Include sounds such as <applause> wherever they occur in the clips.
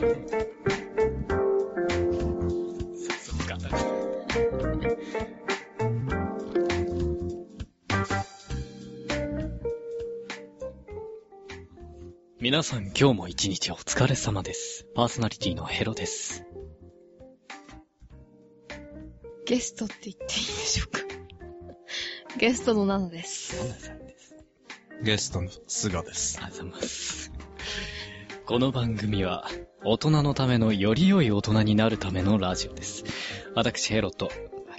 そうか。皆さん今日も一日お疲れ様です。パーソナリティのヘロです。ゲストって言っていいでしょうか？<laughs> ゲストのナナです。ナナさんです。ゲストの菅です。ありがとうございます。この番組は、大人のためのより良い大人になるためのラジオです。私、ヘロと、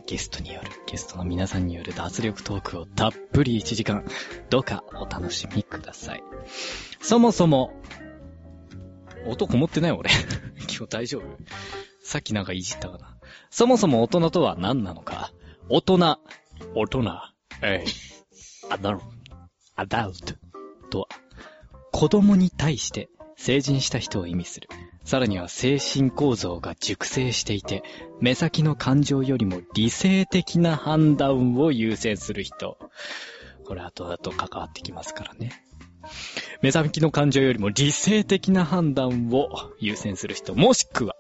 ゲストによる、ゲストの皆さんによる脱力トークをたっぷり1時間、どうかお楽しみください。そもそも、音こもってない俺。<laughs> 今日大丈夫？さっきなんかいじったかな。そもそも大人とは何なのか？大人、大人、えい、アダルト、アダルトとは、子供に対して成人した人を意味する。さらには精神構造が熟成していて、目先の感情よりも理性的な判断を優先する人。これ後々関わってきますからね。目先の感情よりも理性的な判断を優先する人、もしくは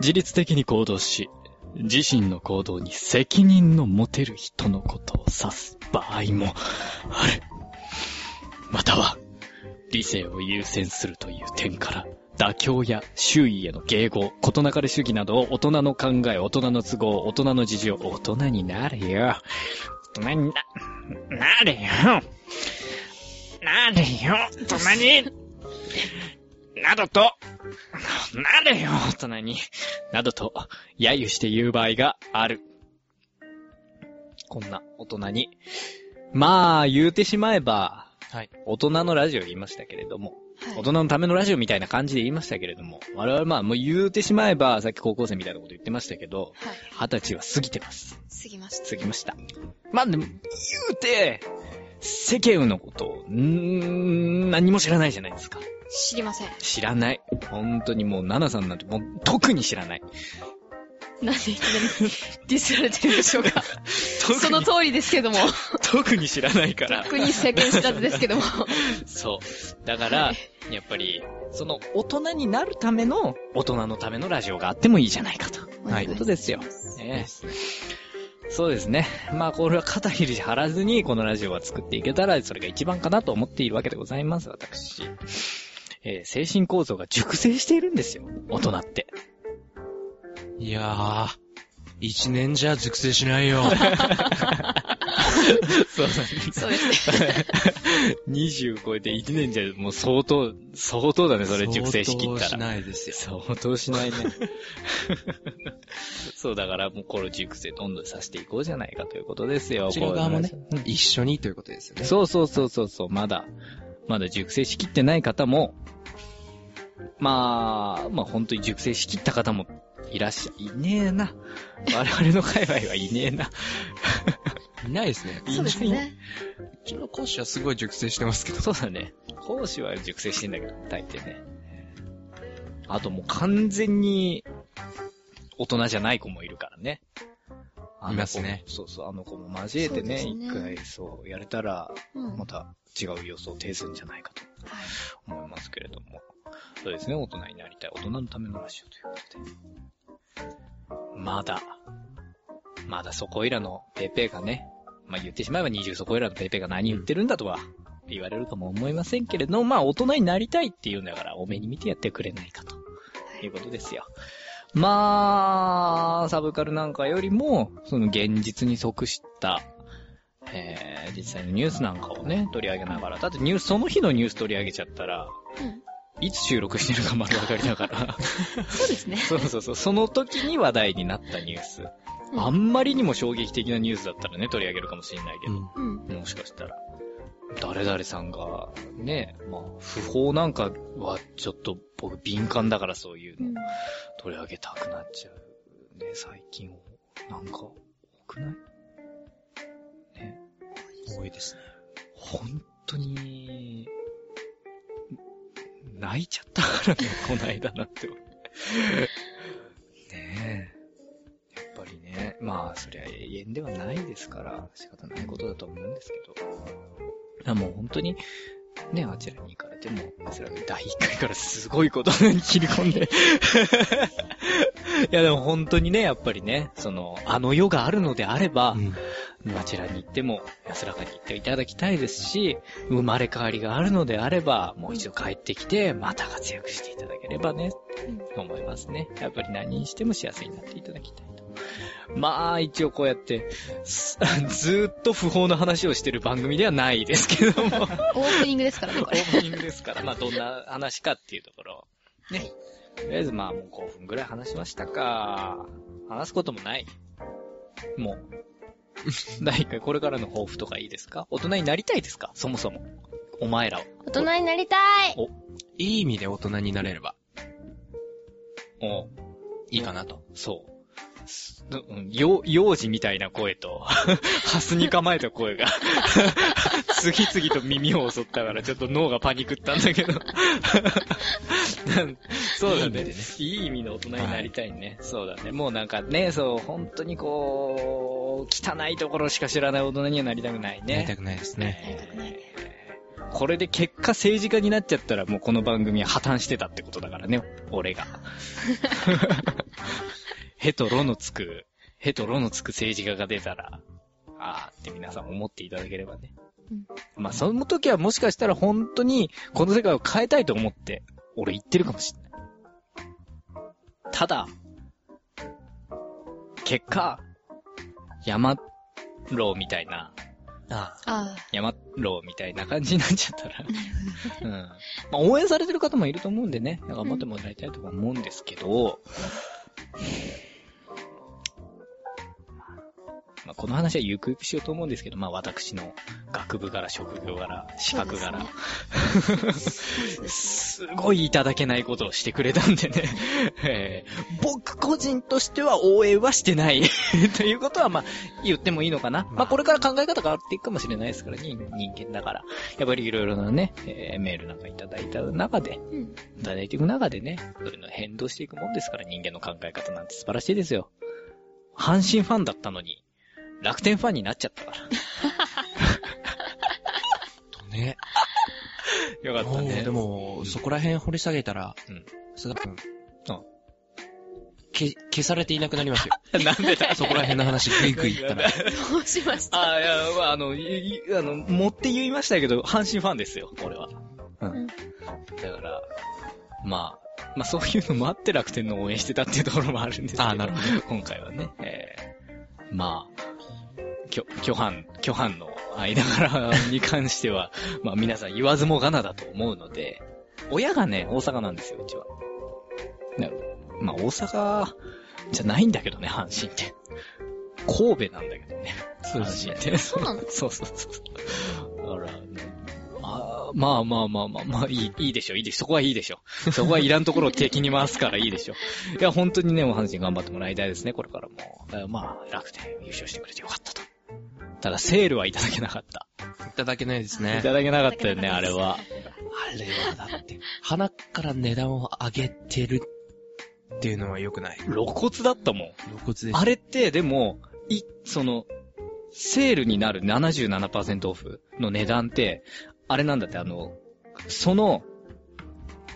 自律的に行動し、自身の行動に責任の持てる人のことを指す場合もある。または、理性を優先するという点から、妥協や周囲への迎合、事なかれ主義などを大人の考え、大人の都合、大人の事情、大人になれよ。大人にな、なれよ。なれよ、大人に。などと、なれよ、大人に。などと、揶揄して言う場合がある。こんな大人に。まあ、言うてしまえば、はい。大人のラジオ言いましたけれども、はい大人のためのラジオみたいな感じで言いましたけれども、我々まあもう言うてしまえば、さっき高校生みたいなこと言ってましたけど、はい。二十歳は過ぎてます。過ぎました。過ぎました。まあでも、言うて、世間のことを、んー何も知らないじゃないですか。知りません。知らない。本当にもう、ナナさんなんてもう特に知らない。なんでいきなりディスられてるんでしょうか。その通りですけども。特に知らないから。特に世間知らずですけども。そう。だから、やっぱり、その大人になるための、大人のためのラジオがあってもいいじゃないかと。はいいうことですよ。ええそうですね。まあ、これは肩肘張らずに、このラジオは作っていけたら、それが一番かなと思っているわけでございます、私。えー精神構造が熟成しているんですよ。大人って。いやー、一年じゃ熟成しないよ。<laughs> そうそうですね。20超えて1年じゃ、もう相当、相当だね、それ熟成しきった相当しら。ないですよ。相当しないね。<laughs> そう、だからもうこれ熟成どんどんさせていこうじゃないかということですよ。こちら側もね一緒にということですよね。そうそうそうそうそう、まだ、まだ熟成しきってない方も、まあ、まあ本当に熟成しきった方もいらっしゃ、いねえな。我々の界隈はいねえな。<laughs> いないですね。そうですね。うちの講師はすごい熟成してますけど。そうだね。講師は熟成してんだけど、大抵ね。あともう完全に、大人じゃない子もいるからね。あの子もいますねそうそう、あの子も交えてね、一、ね回そう、やれたら、うん。また違う予想を呈するんじゃないかとはい思いますけれども。そうですね、大人になりたい。大人のためのラジオということで。まだ、まだそこいらのペーペーがね、まあ言ってしまえば20そこいらのペーペーが何言ってるんだとは言われるかも思いませんけれども、まあ大人になりたいっていうんだから、多めに見てやってくれないかということですよ。まあ、サブカルなんかよりも、その現実に即した、えー、実際のニュースなんかをね、取り上げながら。だってニュース、その日のニュース取り上げちゃったら、うん。いつ収録してるか丸分かりだから。そうですね。そうそうそう。その時に話題になったニュース。うんあんまりにも衝撃的なニュースだったらね、取り上げるかもしれないけど。うん。うん。もしかしたら。誰々さんが、ね、まあ、不法なんかはちょっと僕敏感だからそういうの取り上げたくなっちゃう。ね、最近。なんか、多くない？ね。多いですね。本当に、泣いちゃったからね、この間なって。ねえ。やっぱりね、まあ、そりゃ永遠ではないですから、仕方ないことだと思うんですけど。もう本当に、ね、あちらに行かれても、それは第1回からすごいことに切り込んで。<laughs> いやでも本当にね、やっぱりね、その、あの世があるのであれば、うん。あちらに行っても安らかに行っていただきたいですし、生まれ変わりがあるのであれば、もう一度帰ってきて、また活躍していただければね、と思いますね。やっぱり何にしても幸せになっていただきたいと。まあ、一応こうやって、すずーっと不法な話をしてる番組ではないですけども。オープニングですからね、オこれ。ープニングですから、まあどんな話かっていうところをね。とりあえずまあもう5分ぐらい話しましたか。話すこともない。もう。第1回これからの抱負とかいいですか？大人になりたいですか？そもそも。お前らは。大人になりたいいい意味で大人になれればおいいかなと。そう。幼幼児みたいな声と、<laughs> ハスに構えた声が、<laughs> 次々と耳を襲ったからちょっと脳がパニクったんだけど。そうだね。いい意味の大人になりたいね。そうだね。もうなんかね、そう、本当にこう、汚いところしか知らない大人にはなりたくないね。なりたくないですね。ねこれで結果政治家になっちゃったらもうこの番組は破綻してたってことだからね、俺が。<laughs> ヘとロのつく、ヘとロのつく政治家が出たら、あーって皆さん思っていただければね。うんまあその時はもしかしたら本当にこの世界を変えたいと思って、俺言ってるかもしれない。ただ、結果、山郎みたいな、ああ山郎みたいな感じになっちゃったら。うん。まあ、応援されてる方もいると思うんでね、頑張ってもらいたいとは思うんですけど、まあ、この話はゆくゆくしようと思うんですけど、まあ私の学部柄、職業柄、資格柄、すごいいただけないことをしてくれたんでね、えー僕個人としては応援はしてない <laughs> ということはまあ言ってもいいのかな。まあこれから考え方変わっていくかもしれないですからね、人間だから。やっぱりいろいろなね、えーメールなんかいただいた中で、うん。いただいていく中でね、そういうの変動していくもんですから、人間の考え方なんて素晴らしいですよ。阪神ファンだったのに、楽天ファンになっちゃったから。とね。よかったね。でも、そこら辺掘り下げたら、うん。菅田君、うんけ、消されていなくなりますよ。<laughs> なんでだそこら辺の話グイグイ言ったら。どうしました？あいや、まあ、あの、いいあの、持って言いましたけど、阪神ファンですよ、俺は。ううんん。だから、まあ、まあそういうのもあって楽天の応援してたっていうところもあるんですけど。あなるほ今回はね。えー、まあ、巨、巨犯、巨犯の間柄に関しては、<laughs> まあ皆さん言わずもがなだと思うので、親がね、大阪なんですよ、うちは。ねまあ大阪じゃないんだけどね、阪神って。神戸なんだけどね。阪神って。そうなの？<laughs> そうそうそう。だから、あーまあまあまあまあまあ、いい、いいでしょ、いいでしょ。そこはいいでしょ。そこはいらんところを敵に回すからいいでしょ。いや、本当にね、もう阪神頑張ってもらいたいですね、これからも。まあ、楽天優勝してくれてよかったと。ただ、セールはいただけなかった。いただけないですいね。ただけなかったよね、あれは。あれはだって、鼻から値段を上げてるっていうのは良くない。露骨だったもん。露骨です。あれって、でも、い、その、セールになる77%オフの値段って、あれなんだって、あの、その、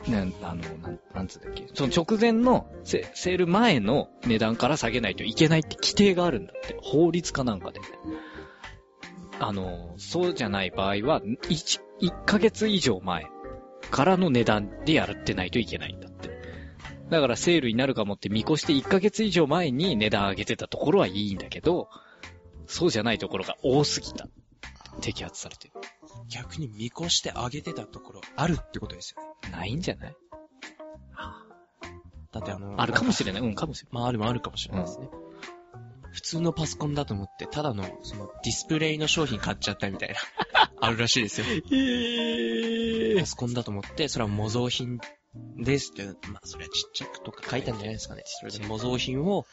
ね、あの、なん、なんつうんだっけ、その直前のセセール前の値段から下げないといけないって規定があるんだって。法律かなんかで。あの、そうじゃない場合は、1、1ヶ月以上前からの値段でやってないといけないんだって。だからセールになるかもって見越して1ヶ月以上前に値段上げてたところはいいんだけど、そうじゃないところが多すぎた。摘発されてる。逆に見越して上げてたところあるってことですよね。ないんじゃない？だってあの、あるかもしれない。うん、かもしれまああるもあるかもしれないですね。普通のパソコンだと思って、ただの、その、ディスプレイの商品買っちゃったみたいな、<laughs> あるらしいですよ。ない。パソコンだと思って、それは模造品ですって、まあそれはちっちゃくとか書いたんじゃないですかね。それで模造品を、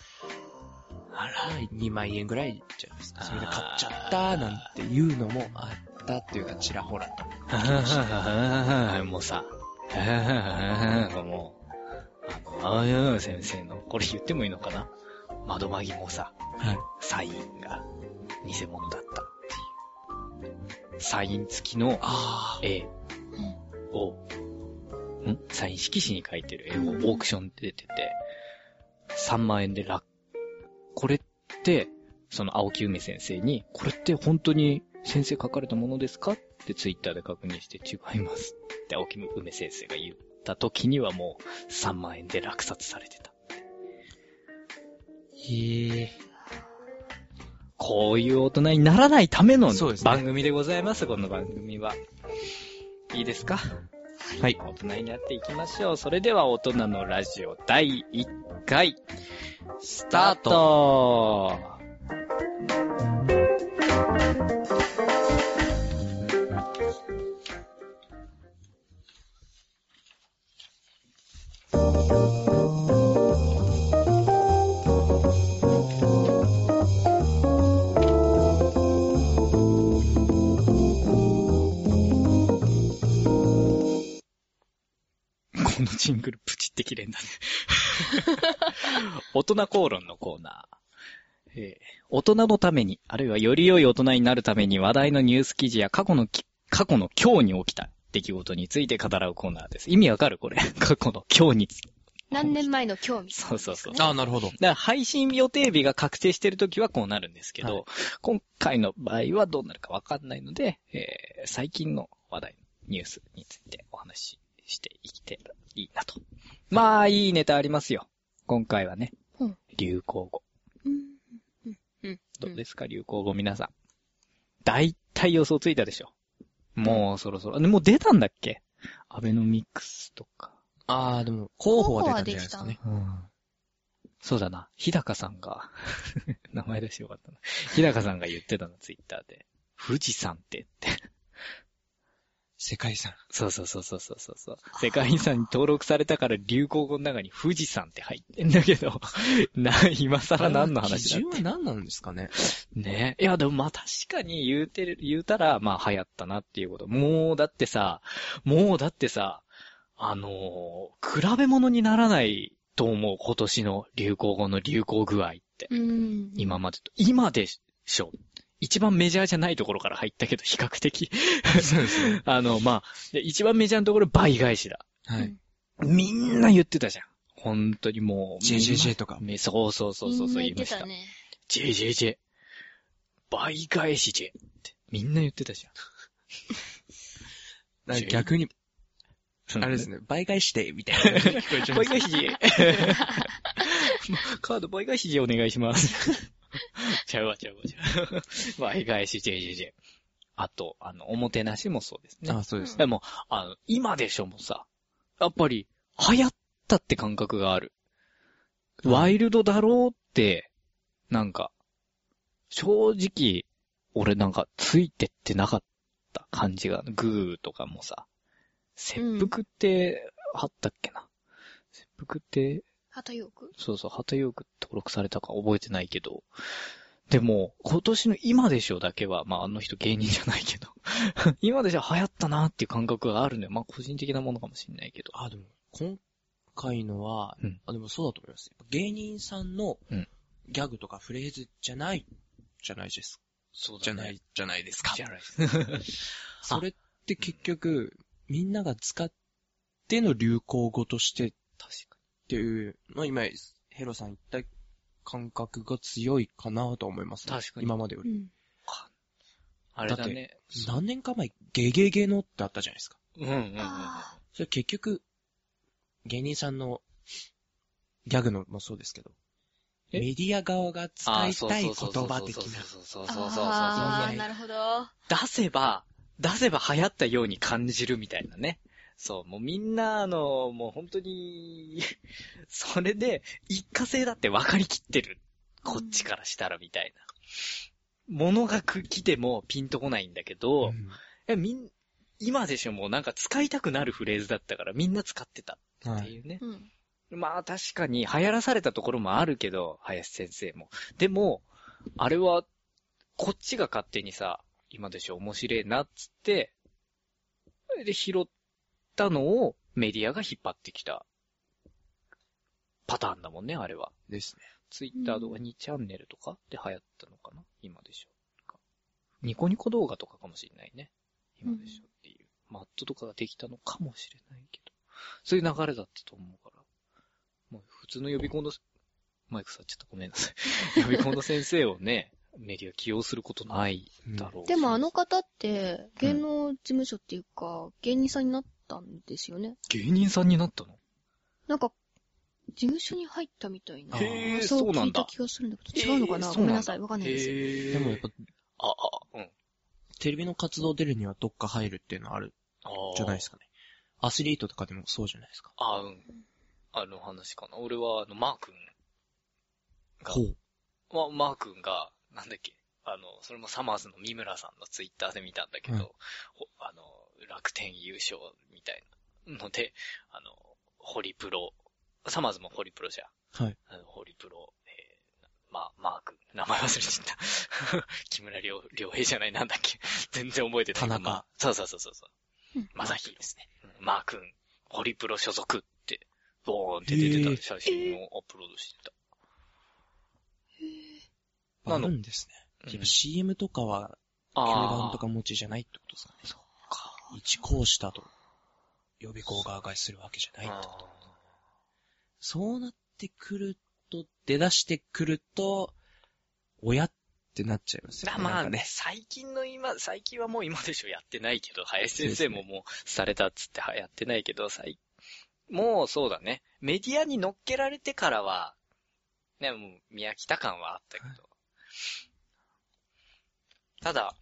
あら、2万円ぐらいじゃないですか。それで買っちゃったなんていうのもあったっていうか、ちらほらと。もうさ、もう、あの、あや先生の、これ言ってもいいのかな窓マギもさ、はい。サインが偽物だったっていう。サイン付きのあ絵を、ん？サイン色紙に書いてる絵をうんオークションで出てて、3万円で楽、これって、その青木梅先生に、これって本当に先生書かれたものですかってツイッターで確認して違いますって青木梅先生が言った時にはもう3万円で落札されてた。へえ。こういう大人にならないためのそうですね番組でございます、この番組は。いいですか？はい。大人になっていきましょう。それでは大人のラジオ第1回、スタートのジングルプチって切れんだね。<laughs> 大人口論のコーナー。えー大人のために、あるいはより良い大人になるために話題のニュース記事や過去のき、過去の今日に起きた出来事について語らうコーナーです。意味わかるこれ。<laughs> 過去の今日につ。何年前の興味、そうそうそうああ、なるほど。だから配信予定日が確定してるときはこうなるんですけど、はい今回の場合はどうなるかわかんないので、えー最近の話題、ニュースについてお話ししていけたらいいなと。まあ、いいネタありますよ。今回はね。うん流行語。うん。うん。うん。どうですか、流行語皆さん。大体予想ついたでしょ。もうそろそろ。でもう出たんだっけ？アベノミクスとか。ああ、でも、候補は出たんじゃないですかね。そうだな。日高さんが、<laughs> 名前出してよかったな。日高さんが言ってたの、ツイッターで。富士山ってって。世界遺産。そうそうそうそうそうそう。世界遺産に登録されたから流行語の中に富士山って入ってんだけど、<laughs> な、今更何の話だ基準はって。何なんですかね？ねいや、でもまあ確かに言うてる、言うたら、まあ流行ったなっていうこと。もうだってさ、もうだってさ、あのー比べ物にならないと思う、今年の流行語の流行具合って。うん。今までと。今でしょ。一番メジャーじゃないところから入ったけど、比較的。そうですね。<laughs> あの、まあ、で一番メジャーなところ倍返しだ。はい。みんな言ってたじゃん。本当にもう。JJJ とかめそうそうそうそうそう言いました。みんな言って JJJ。倍返し J って。みんな言ってたじだ <laughs> から逆に、ゃん。あれですね、倍返して、みたいな。<laughs> 聞こえちゃいます倍返し J。カード倍返し J お願いします。ちゃうわちゃうわちゃうわ。倍返 <laughs> し JJJ。あと、あの、おもてなしもそうですね。あ、そうです。でも、あの、今でしょもさ、やっぱり、流行ったって感覚がある。うんワイルドだろうって、なんか、正直、俺なんか、ついてってなかった感じが、グーとかもさ、切腹って、あったっけな。切腹って、旗よくそうそう、旗よく登録されたか覚えてないけど、でも、今年の今でしょだけは、まあ、あの人芸人じゃないけど、<laughs> 今でしょ流行ったなっていう感覚があるのよ。まあ、個人的なものかもしれないけど。あ、でも、今回のは、うんあ、でもそうだと思います。芸人さんのうんギャグとかフレーズじゃない、じゃないです。そじゃない、じゃないですかじ。ゃない。<laughs> それって結局、みんなが使っての流行語として確かっていうのは今、ヘロさん言った感覚が強いかなと思いますね。確かに。今までより。うん、あれだね。だ何年か前、ゲゲゲのってあったじゃないですか。うんうんうん。それ結局、芸人さんのギャグのもそうですけど、メディア側が使いたい言葉的な。そうそうそうそうそうなるほど。出せば、出せば流行ったように感じるみたいなね。そう、もうみんな、あの、もう本当に、<laughs> それで、一過性だって分かりきってる。こっちからしたらみたいな。ものが来てもピンとこないんだけど、うんえみん、今でしょもうなんか使いたくなるフレーズだったからみんな使ってたはい。っていうね。うん。まあ確かに流行らされたところもあるけど、林先生も。でも、あれは、こっちが勝手にさ、今でしょ面白いなっつって、で、拾ったのをメディアが引っ張ってきたパターンだもんね、あれは。ですね。ツイッターとか2チャンネルとかで流行ったのかな？今でしょニコニコ動画とかかもしれないね。今でしょっていう。マットとかができたのかもしれないけど、そういう流れだったと思うから、もう普通の予備校の、マイク触っちゃったごめんなさい。<laughs> 予備校の先生をね、メディア起用することないだろうし、でもあの方って、芸能事務所っていうか、芸人さんになったんですよね。芸人さんになったの？なんか、事務所に入ったみたいな。へーそうそうなんだ聞いた気がするんだけど、違うのかな、えーごめんなさい、わかんないです。でもやっぱ、あ、あ、うん。テレビの活動出るにはどっか入るっていうのはあるじゃないですかね。アスリートとかでもそうじゃないですか。あ、うん。あの話かな。俺は、あの、マー君が、ほう。ま、マー君が、なんだっけ、あの、それもサマーズの三村さんのツイッターで見たんだけど、うんほあの、楽天優勝みたいなので、あの、ホリプロ、サマーズもホリプロじゃん。はい。あの、ホリプロ、えー、ま、マー君、名前忘れちゃった。<laughs> 木村良良平じゃない、なんだっけ。<laughs> 全然覚えてない。田中まあそうそうそうそうそう。うんまさひですね。うんマー君、ホリプロ所属って、ボーンって出てた写真をアップロードしてた。なあのるんですね。うんやっぱ CM とかは、球あ団とか持ちじゃないってことですかね。そうか。一校したと、予備校側がするわけじゃないってこと。そうなってくると、出だしてくると、親ってなっちゃいますよね。だまあね。最近の今、最近はもう今でしょやってないけど、林先生ももうされたっつってはやってないけど、最、もうそうだね。メディアに乗っけられてからは、ね、もう宮北感はあったけど。ただ、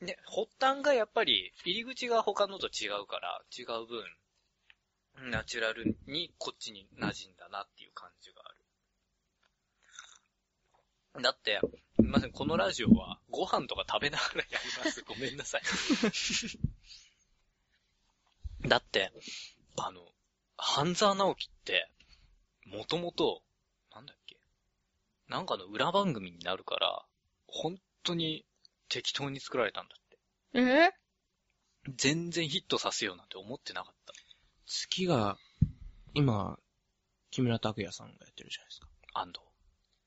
ね、発端がやっぱり、入り口が他のと違うから、違う分、ナチュラルにこっちに馴染んだなっていう感じがある。だって、すみません、このラジオはご飯とか食べながらやります。<laughs> ごめんなさい。だって、あの、半沢直樹って、もともと、なんだっけ、なんかの裏番組になるから、本当に適当に作られたんだって。え？全然ヒットさせようなんて思ってなかった。月が、今、木村拓哉さんがやってるじゃないですか。安藤。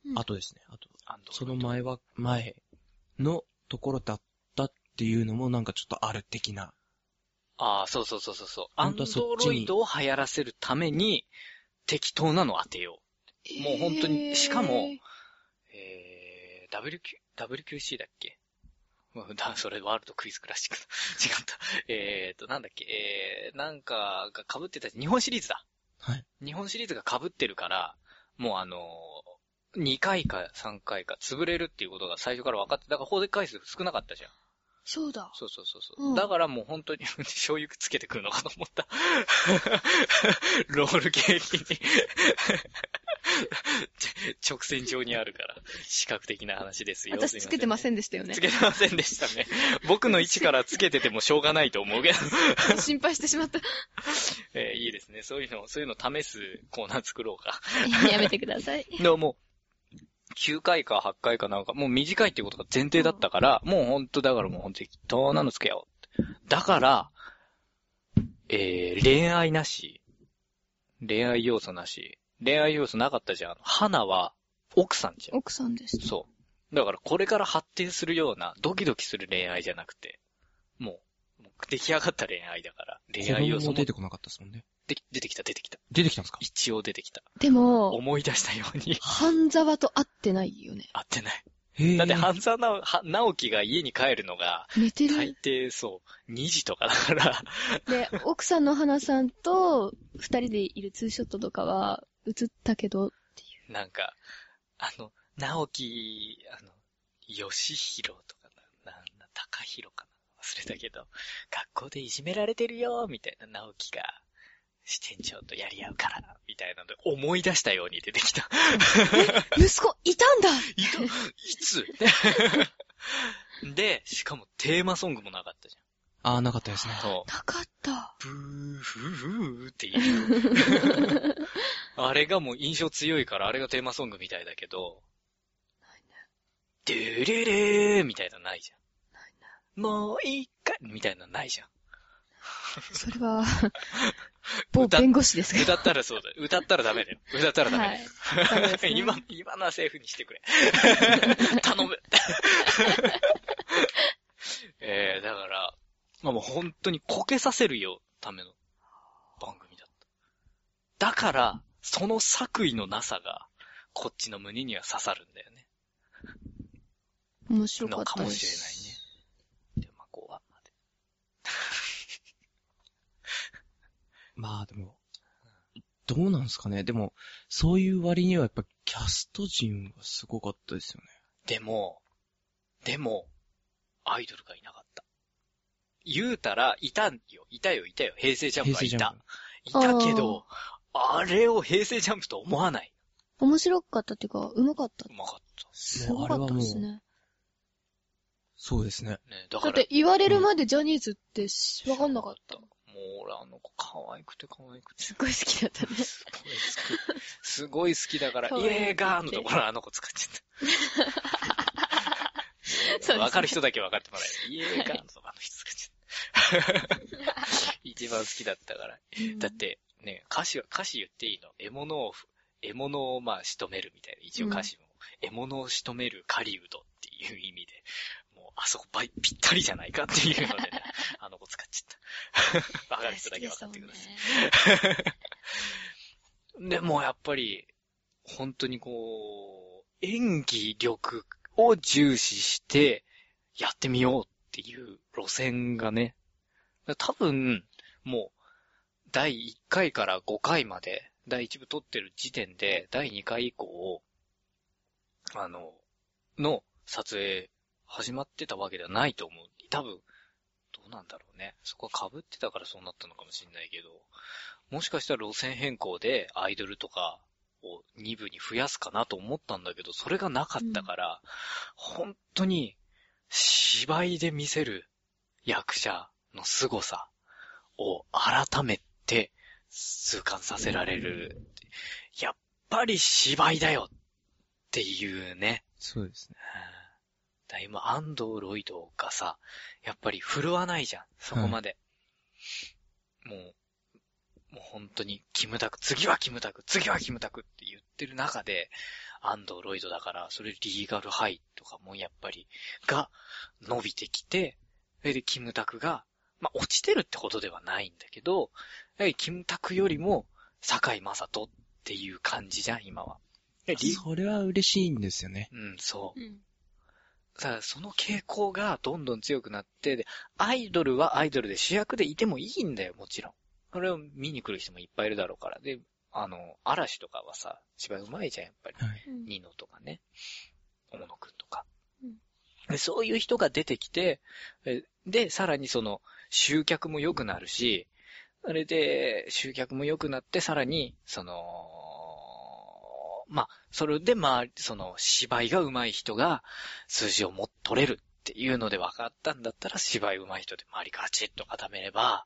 うんあとですね、あと、安藤。その前は、前のところだったっていうのもなんかちょっとある的な。ああ、そうそうそうそうそう。アンドっちにロイドを流行らせるために、適当なの当てよう。もう本当にしかもえー、WQ、WQC だっけ？うん <laughs> だ、それワールドクイズクラシックだ。<laughs> 違った。えーと、なんだっけ、えー、なんかが被ってた、日本シリーズだ。はい。日本シリーズが被ってるから、もうあのー、2回か3回か潰れるっていうことが最初から分かって、だから放映回数少なかったじゃん。そうだ。そうそうそうそう、うんだからもう本当に <laughs> 醤油つけてくるのかと思った。<laughs> ロールケーキにち <laughs> 直線上にあるから、視覚的な話ですよ。私つけてません。んでしたよねつ。けてませんでしたね。僕の位置からつけててもしょうがないと思うけど。心配してしまった。えーいいですね。そういうの、そういうの試すコーナー作ろうか。やめてください。でももう、9回か8回かなんか、もう短いっていうことが前提だったから、もうほんとだからもうほんと適当なのつけようって。だから、えー、恋愛なし、恋愛要素なし、恋愛要素なかったじゃん。花は奥さんじゃん。奥さんです。そう。だからこれから発展するようなドキドキする恋愛じゃなくて、もう、もう出来上がった恋愛だから、恋子愛要素も供も出てこなかったですもんね。で出てきた出てきた。出てきたんですか？一応出てきた。でも、思い出したように半沢と会ってないよね。合ってない。だって、半沢直は直樹が家に帰るのが、寝て大る。抵そう、2時とかだから、で、奥さんの花さんと二人でいるツーショットとかは映ったけど、なんか、あの、直樹、あの、吉弘とかな、なんだ、高弘かな？忘れたけど、学校でいじめられてるよ、みたいな直樹が、支店長とやり合うから、みたいなので、思い出したように出てきた。息子いたんだいたいつ？で、しかもテーマソングもなかったじあー、なかったですねゃん。。そう。なかった。ブーフーフーっていう。<laughs> あれがもう印象強いから、あれがテーマソングみたいだけど、ドゥルルーみたいなのないじゃん。もう一回みたいなのないじゃん。それは、<laughs> 某弁護士ですか歌ったらそうだよ。歌ったらダメだよ。歌ったらダメ。はいね <laughs> 今、今のはセーフにしてくれ。<laughs> 頼む。えー、だから、まあもう本当にこけさせるよ、ための番組だった。だから、その作為のなさが、こっちの胸には刺さるんだよね。面白かのかもったです。しれないね。で、まあ、こうは。まあでも、どうなんすかね？でも、そういう割にはやっぱキャスト陣はすごかったですよね。でも、でも、アイドルがいなかった。言うたら、いたよ、いたよ、いたよ。平成ジャンプはいた。いたけど、あれを平成ジャンプと思わない。面白かったっていうか、うまかったう。まかった。すごかったですね。そうですね。ね、だだって、言われるまでジャニーズってしわかんなかった。もう俺あの子可愛くて可愛くて。すっごい好きだったね。すごい好き。すごい好きだから、イエーガーのところあの子使っちゃった。わかる人だけ分かってもらえる。イエーガーのところあの人使っちゃった。一番好きだったから。だって、ね、歌詞は、歌詞言っていいの？獲物を、獲物をまあ仕留めるみたいな。一応歌詞も、獲物を仕留める狩人っていう意味で、あそこばいぴったりじゃないかっていうのでね、<laughs> あの子使っちゃった。<laughs> わかる人だけ分かってください。<laughs> でもやっぱり、本当にこう、演技力を重視して、やってみようっていう路線がね、多分、もう、第1回から5回まで、第1部撮ってる時点で、第2回以降、あの、の撮影始まってたわけではないと思う。多分、どうなんだろうね。そこは被ってたからそうなったのかもしれないけど、もしかしたら路線変更でアイドルとかを2部に増やすかなと思ったんだけど、それがなかったから、本当に芝居で見せる役者の凄さを改めて痛感させられる。やっぱり芝居だよっていうね。そうですね。だ今、安藤ロイドがさ、やっぱり振るわないじゃん。そこまで。もう、もう本当に、キムタク、次はキムタク、次はキムタクって言ってる中で、安藤ロイドだから、それリーガルハイとかもやっぱり、が、伸びてきて、それでキムタクが、まあ、落ちてるってことではないんだけど、やはりキムタクよりも、坂井正人っていう感じじゃん、今は。それは嬉しいんですよね。うん、そう。うん。さあ、その傾向がどんどん強くなって、で、アイドルはアイドルで主役でいてもいいんだよ、もちろん。それを見に来る人もいっぱいいるだろうから。で、あの、嵐とかはさ、芝居うまいじゃん、やっぱり。はい。うんニノとかね、大野くんとかうん。でそういう人が出てきて、えで、さらにその、集客も良くなるし、それで、集客も良くなって、さらに、その、まあ、それで、まあ、その、芝居が上手い人が数字をも取れるっていうので分かったんだったら、芝居上手い人で周りからチッと固めれば、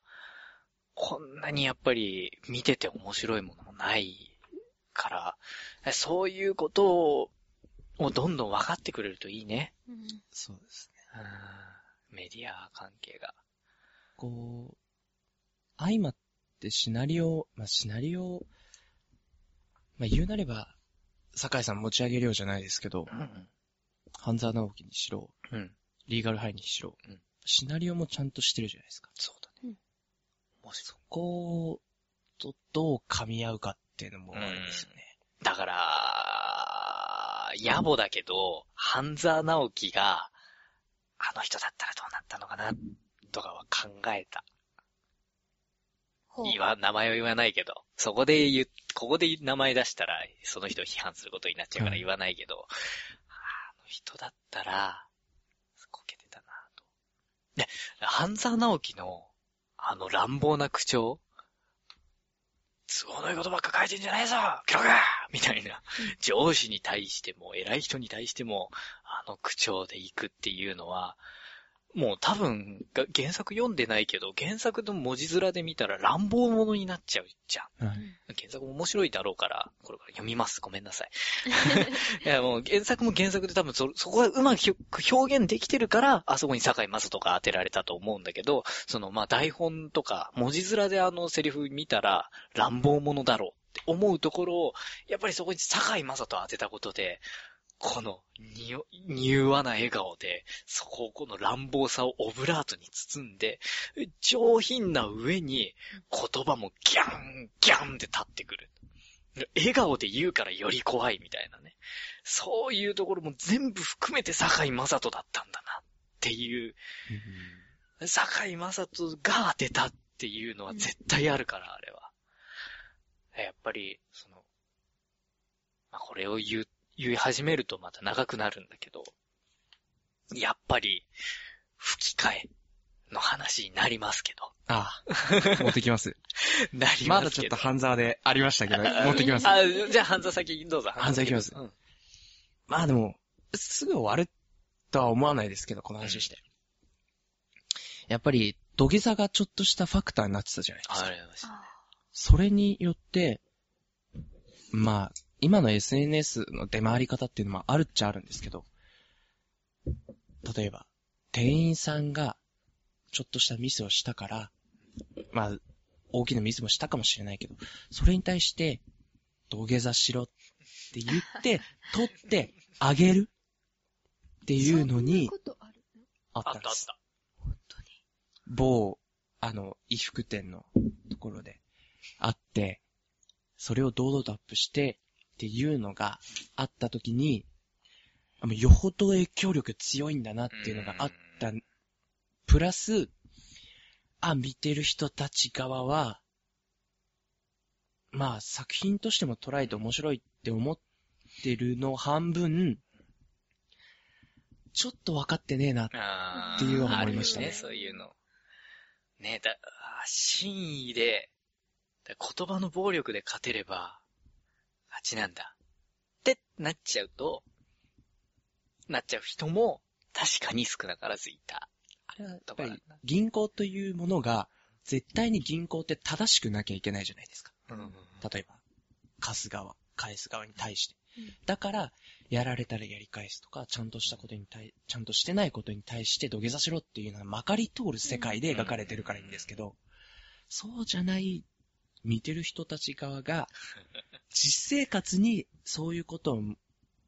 こんなにやっぱり見てて面白いものもないから、そういうことを、をどんどん分かってくれるといいね。うんそうですね。うんメディア関係が。こう、相まってシナリオ、まあ、シナリオ、まあ、言うなれば、酒井さん持ち上げ量じゃないですけど、うん。半沢直樹にしろ、うん。リーガルハイにしろ、うんシナリオもちゃんとしてるじゃないですか。そうだね。もしそことどう噛み合うかっていうのもあるんですよね。だから、野暮だけど、半沢直樹が、あの人だったらどうなったのかな、とかは考えた。言わ、名前を言わないけど、そこで言う、ここで名前出したら、その人を批判することになっちゃうからうん。言わないけど、あの人だったら、こけてたなと。で、半沢直樹の、あの乱暴な口調？都合のいいことばっか書いてんじゃないぞ記録みたいな。上司に対しても、偉い人に対しても、あの口調で行くっていうのは、もう多分、が原作読んでないけど、原作の文字面で見たら乱暴者になっちゃうじゃん。はい。原作も面白いだろうから、これから読みます。ごめんなさい。<laughs> <laughs> いや、もう原作も原作で多分そ、そこがうまく表現できてるから、あそこに坂井正人が当てられたと思うんだけど、その、まあ、台本とか、文字面であのセリフ見たら、乱暴者だろうって思うところを、やっぱりそこに坂井正人を当てたことで、この、にお、柔和な笑顔で、そこをこの乱暴さをオブラートに包んで、上品な上に言葉もギャン、ギャンって立ってくる。笑顔で言うからより怖いみたいなね。そういうところも全部含めて坂井正人だったんだなっていう、坂井正人が当てたっていうのは絶対あるから、あれは。やっぱり、その、まあ、これを言う、言い始めるとまた長くなるんだけど、やっぱり、吹き替えの話になりますけど。ああ、持ってきます。<laughs> なりますけど。まだちょっと半沢でありましたけど、<laughs> 持ってきます。あ、じゃあ、半沢先どうぞ。半沢行きますうん。まあでも、すぐ終わるとは思わないですけど、この話して。やっぱり、土下座がちょっとしたファクターになってたじゃないですか。あります。それによって、まあ、今の SNS の出回り方っていうのもあるっちゃあるんですけど、例えば、店員さんがちょっとしたミスをしたから、まあ、大きなミスもしたかもしれないけど、それに対して、土下座しろって言って、<laughs> 取ってあげるっていうのにそんなことあるのあっあったあったんです。た。本当に。某、あの、衣服店のところであって、それを堂々とアップしてっていうのがあった時に、よほど影響力強いんだなっていうのがあった。プラス、あ、見てる人たち側は、まあ作品としても捉えて面白いって思ってるの半分、ちょっと分かってねえな。っていうのは思いましたねあるよそういうの。ねだ、真意で、だ言葉の暴力で勝てれば、勝ちなんだ。ってなっちゃうと、なっちゃう人も確かに少なからずいた。あれはやっぱり銀行というものが、絶対に銀行って正しくなきゃいけないじゃないですか。うん。例えば、貸す側、返す側に対してうん。だから、やられたらやり返すとか、ちゃんとしたことに対、ちゃんとしてないことに対して土下座しろっていうのがまかり通る世界で描かれてるからいいんですけど、そうじゃない、見てる人たち側が、実生活にそういうことを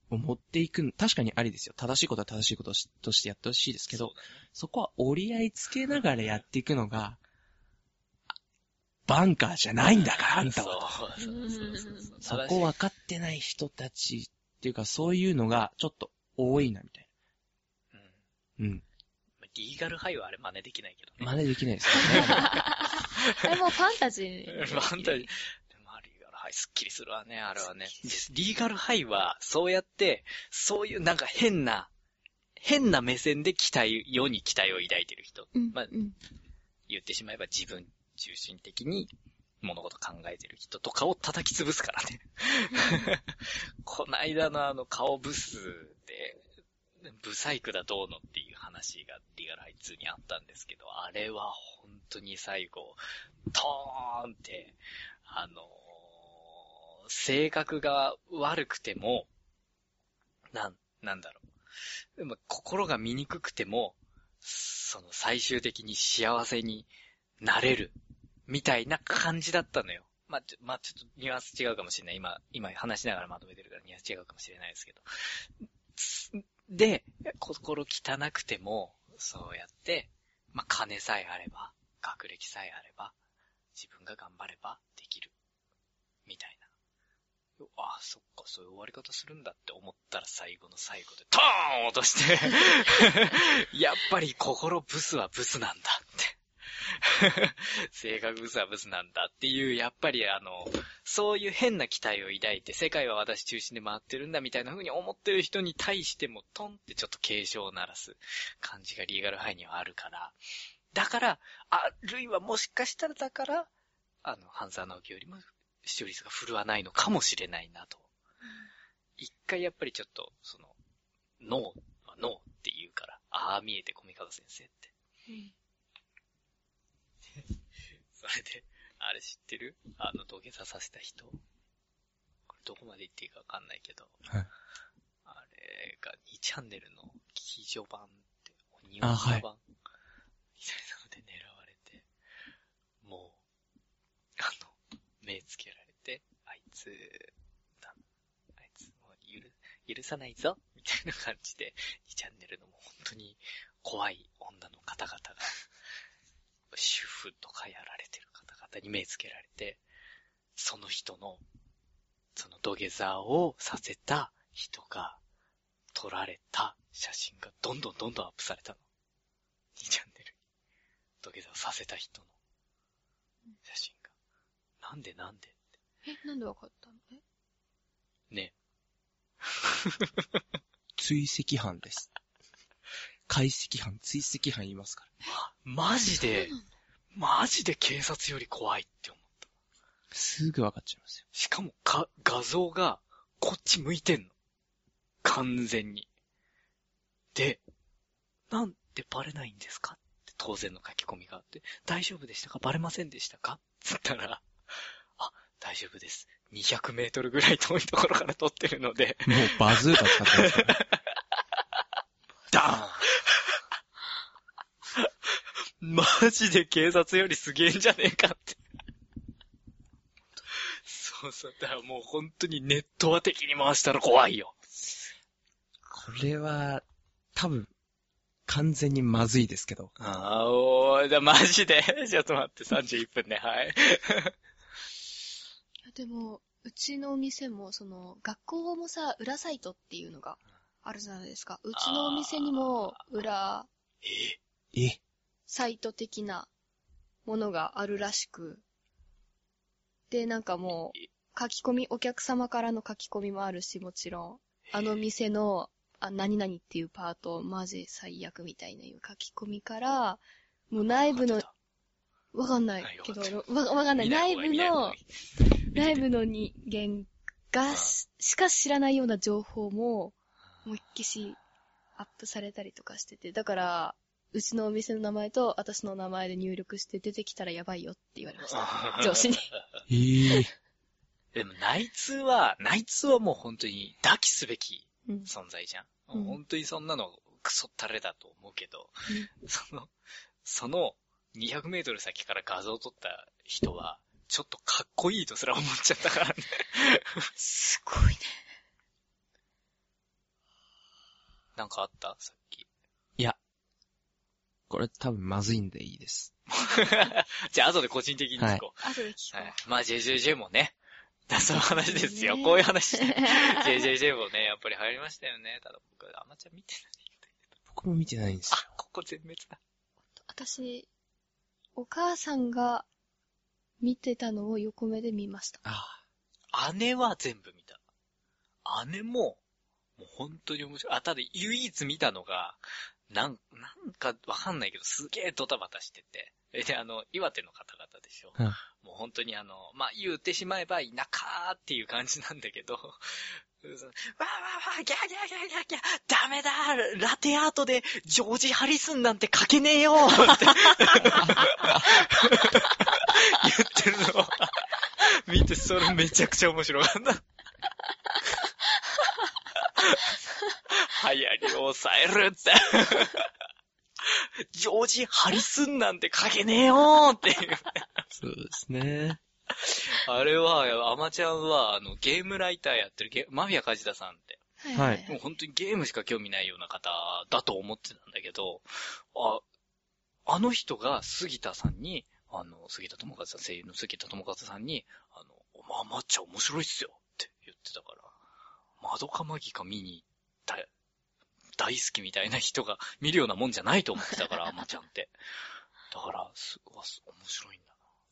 を持っていく、確かにありですよ。正しいことは正しいこととしてやってほしいですけど、そこは折り合いつけながらやっていくのが、あバンカーじゃないんだから、あんたは。そこ分かってない人たちっていうか、そういうのがちょっと多いな、みたいうんな。うん。リーガルハイはあれ真似できないけどね。真似できないですよね。<laughs> あれもうファンタジー。ファンタジー。でもあリーガルハイすっきりするわね、あれはね。リーガルハイは、そうやって、そういうなんか変な、変な目線で期待、世に期待を抱いてる人。うん。まあうん。言ってしまえば自分中心的に物事考えてる人とかを叩き潰すからね。<laughs> こないだのあの顔ブスで、ブサイクだどうのっていう話がリガルハイ2にあったんですけど、あれは本当に最後、トーンって、あのー性格が悪くても、なん、なんだろう。でも心が醜くても、その最終的に幸せになれる、みたいな感じだったのよ。まあ、ちょ、まあ、ちょっとニュアンス違うかもしれない。今、今話しながらまとめてるからニュアンス違うかもしれないですけど。で、心汚くても、そうやって、まあ、金さえあれば、学歴さえあれば、自分が頑張ればできる。みたいな。ああ、そっか、そういう終わり方するんだって思ったら最後の最後で、トーン落として、<laughs> やっぱり心ブスはブスなんだって。<laughs> 性格ブスはブスなんだっていう、やっぱりあの、そういう変な期待を抱いて、世界は私中心で回ってるんだみたいな風に思ってる人に対しても、トンってちょっと警鐘を鳴らす感じがリーガルハイにはあるから、だから、あ、ルイはもしかしたらだから、あの、半沢直樹よりも視聴率が振るわないのかもしれないなと。一回やっぱりちょっと、その、ノーノーって言うから、ああ見えてコミカド先生って。それで、あれ知ってる？あの土下座させた人。これどこまで言っていいかわかんないけど。はい。あれが2チャンネルの記事版って、鬼あはい。版、みたいなので狙われて、もう、あの、目つけられて、あいつ、だ。あいつ、もう許、許さないぞ。みたいな感じで、2チャンネルのもう本当に怖い女の方々が、主婦とかやられに目つけられて、その人の、その土下座をさせた人が撮られた写真がどんどんどんどんアップされたの。2チャンネルに。土下座をさせた人の写真が。なんでなんでえ、なんでわかったの？え？ね。<laughs> 追跡班です。解析班、追跡班言いますから。マジでそう、なんだマジで警察より怖いって思った。すぐ分かっちゃいますよ。しかもか、画像がこっち向いてんの。完全に。で、なんでバレないんですかって当然の書き込みがあって、大丈夫でしたか？バレませんでしたか？つったら、あ、大丈夫です。200メートルぐらい遠いところから撮ってるので、もうバズーカ使ってますから。<laughs> ダマジで警察よりすげえんじゃねえかって。そうそう。だからもう本当にネットは敵に回したら怖いよ。これは、多分、完全にまずいですけど。ああ、おー、じゃあマジで？<laughs> ちょっと待って、31分ね、はい。<laughs> でも、うちのお店も、その、学校もさ、裏サイトっていうのがあるじゃないですか。うちのお店にも、裏え？え？サイト的なものがあるらしく。で、なんかもう、書き込み、お客様からの書き込みもあるし、もちろん。あの店の、あ、何々っていうパート、マジ最悪みたいないう書き込みから、もう内部の、わかんないけどはいわ、わ、わかんない。内部の、内部の、の人間がし、しか知らないような情報も、思いっきしアップされたりとかしてて、だから、うちのお店の名前と私の名前で入力して出てきたらやばいよって言われました。上司に。<laughs> ええでも内通は、内通はもう本当に抱きすべきうん。存在じゃん。うん本当にそんなのクソったれだと思うけど、<laughs> その、その200メートル先から画像を撮った人は、ちょっとかっこいいとすら思っちゃったからね。すごいね。なんかあった？さっき。これ多分まずいんでいいです。<laughs> じゃあ後で個人的に聞こ後で聞う。はいこ。まあ JJJ もね。だそういう話ですよ。ねこういう話。う。JJJ もね、やっぱり入りましたよね。ただ僕、あんまちゃん見てないんだけ僕も見てないんですど。よ。あ、ここ全滅だ。私、お母さんが見てたのを横目で見ました。あ姉は全部見た。姉も、もう本当に面白い。あ、ただ唯一見たのが、なん、なんかわかんないけど、すげえドタバタしてて。えで、あの、岩手の方々でしょ。うんもう本当にあの、まあ、言ってしまえば田舎っていう感じなんだけど、<laughs> わーわーわー、ギャーギャーギャーギャーギャー、ダメだラテアートでジョージ・ハリスンなんて書けねえよって <laughs> 言ってるのを見て、それめちゃくちゃ面白かった。流行りを抑えるって。<laughs> ジョージ・ハリスンなんて書けねえよーっていう。そうですね。あれは、アマちゃんは、あの、ゲームライターやってるゲ、マフィア梶田さんって、はいもう本当にゲームしか興味ないような方だと思ってたんだけど、あ、あの人が杉田さんに、あの、杉田智和さん、声優の杉田智和さんに、あの、まあ、まっちゃん面白いっすよって言ってたから、窓かマギか見に行った、大好きみたいな人が見るようなもんじゃないと思ってたから、<laughs> アマちゃんって。だから、すごい、す面白いんだ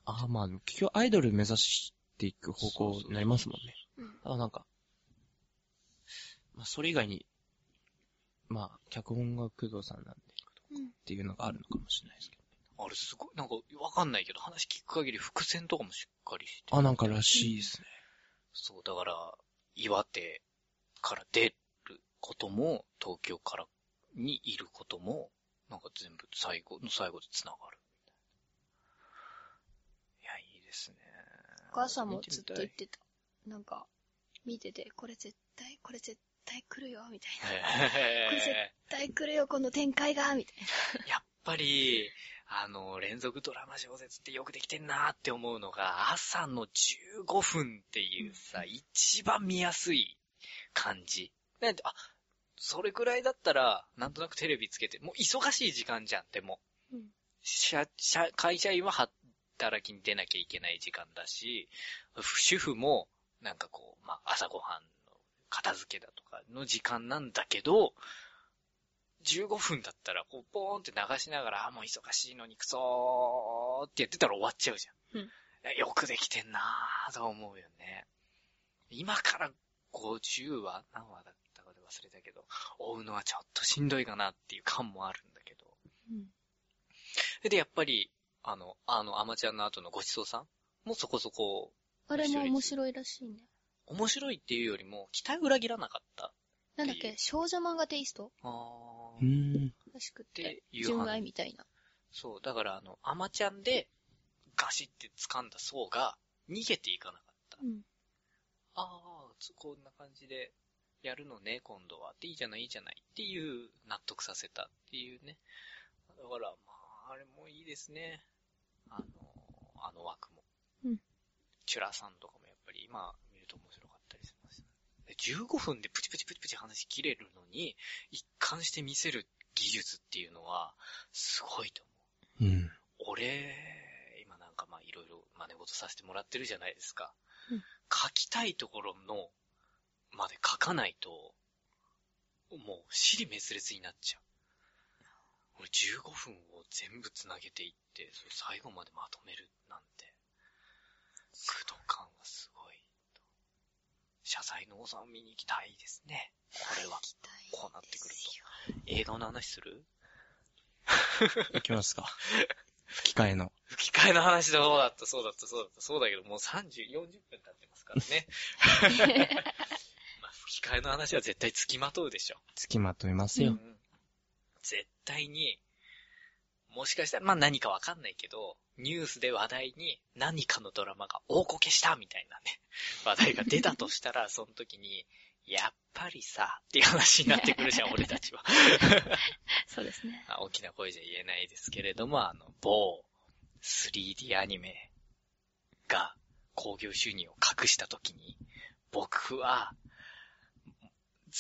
ああ、まあ、結局アイドル目指していく方向になりますもんね。うんあなんか、まあ、それ以外に、まあ、脚本が工藤さんなんで、うんっていうのがあるのかもしれないですけど。な。あれすごい、なんかわかんないけど、話聞く限り伏線とかもしっかりしてあ、なんからしいですね。そう、だから、岩手から出ることも、東京からにいることも、なんか全部最後の最後で繋がる。いや、いいですね。お母さんもずっと言っ見ててた。なんか、見てて、これ絶対、これ絶対来るよ、みたいな。みたいこれ絶へ対来るよ、この展開が、みたいな。ーやっぱり、あの、連続ドラマ小説ってよくできてんなって思うのが、朝の15分っていうさ、一番見やすい感じ。なんで、あ、それくらいだったら、なんとなくテレビつけて、もう忙しい時間じゃん、でも。うん社、社、会社員は働きに出なきゃいけない時間だし、主婦も、なんかこう、まあ、朝ごはんの片付けだとかの時間なんだけど、15分だったら、こう、ポーンって流しながら、あ、もう忙しいのにくそーってやってたら終わっちゃうじゃん。うんよくできてんなーと思うよね。今から50話何話だったかで忘れたけど、追うのはちょっとしんどいかなっていう感もあるんだけど。うん。で、やっぱり、あの、あの、アマちゃんの後のごちそうさんもそこそこ、あれも面白いらしいね。面白いっていうよりも、期待裏切らなかった。なんだっけ？少女漫画テイスト？あうーん。らしくっって純愛みたいな。そう、だからあの、アマちゃんで、ガシって掴んだ層が、逃げていかなかった。うん。ああ、つこんな感じで、やるのね、今度は。っていいじゃない、いいじゃない。っていう、納得させたっていうね。だから、まあ、あれもいいですね。あの、あの枠も。うん。チュラさんとかもやっぱり今見ると面白かったりします。で15分でプチプチプチプチ話切れるのに、一貫して見せる技術っていうのは、すごいと思う。うん。俺、今なんかまあいろいろ真似事させてもらってるじゃないですか。うん書きたいところの、まで書かないと、もう、尻滅裂になっちゃう。俺15分を全部つなげていって、それ最後までまとめるなんて、駆動感はすごい。謝罪の王さんを見に行きたいですね。これは。こうなってくると。映画の話する？いきますか。吹き替えの。吹き替えの話だ、そうだった、そうだった、そうだった、そうだけど、もう30、40分経ってますからね。<laughs> 替えの話は絶対付きまとうでしょ。付きまといますよ。うん絶対に、もしかしたら、まあ何かわかんないけど、ニュースで話題に何かのドラマが大こけしたみたいなね、<laughs> 話題が出たとしたら、<laughs> その時に、やっぱりさ、っていう話になってくるじゃん、<laughs> 俺たちは。そうですね。あ大きな声じゃ言えないですけれども、あの、某 3D アニメが興行収入を隠したときに、僕は、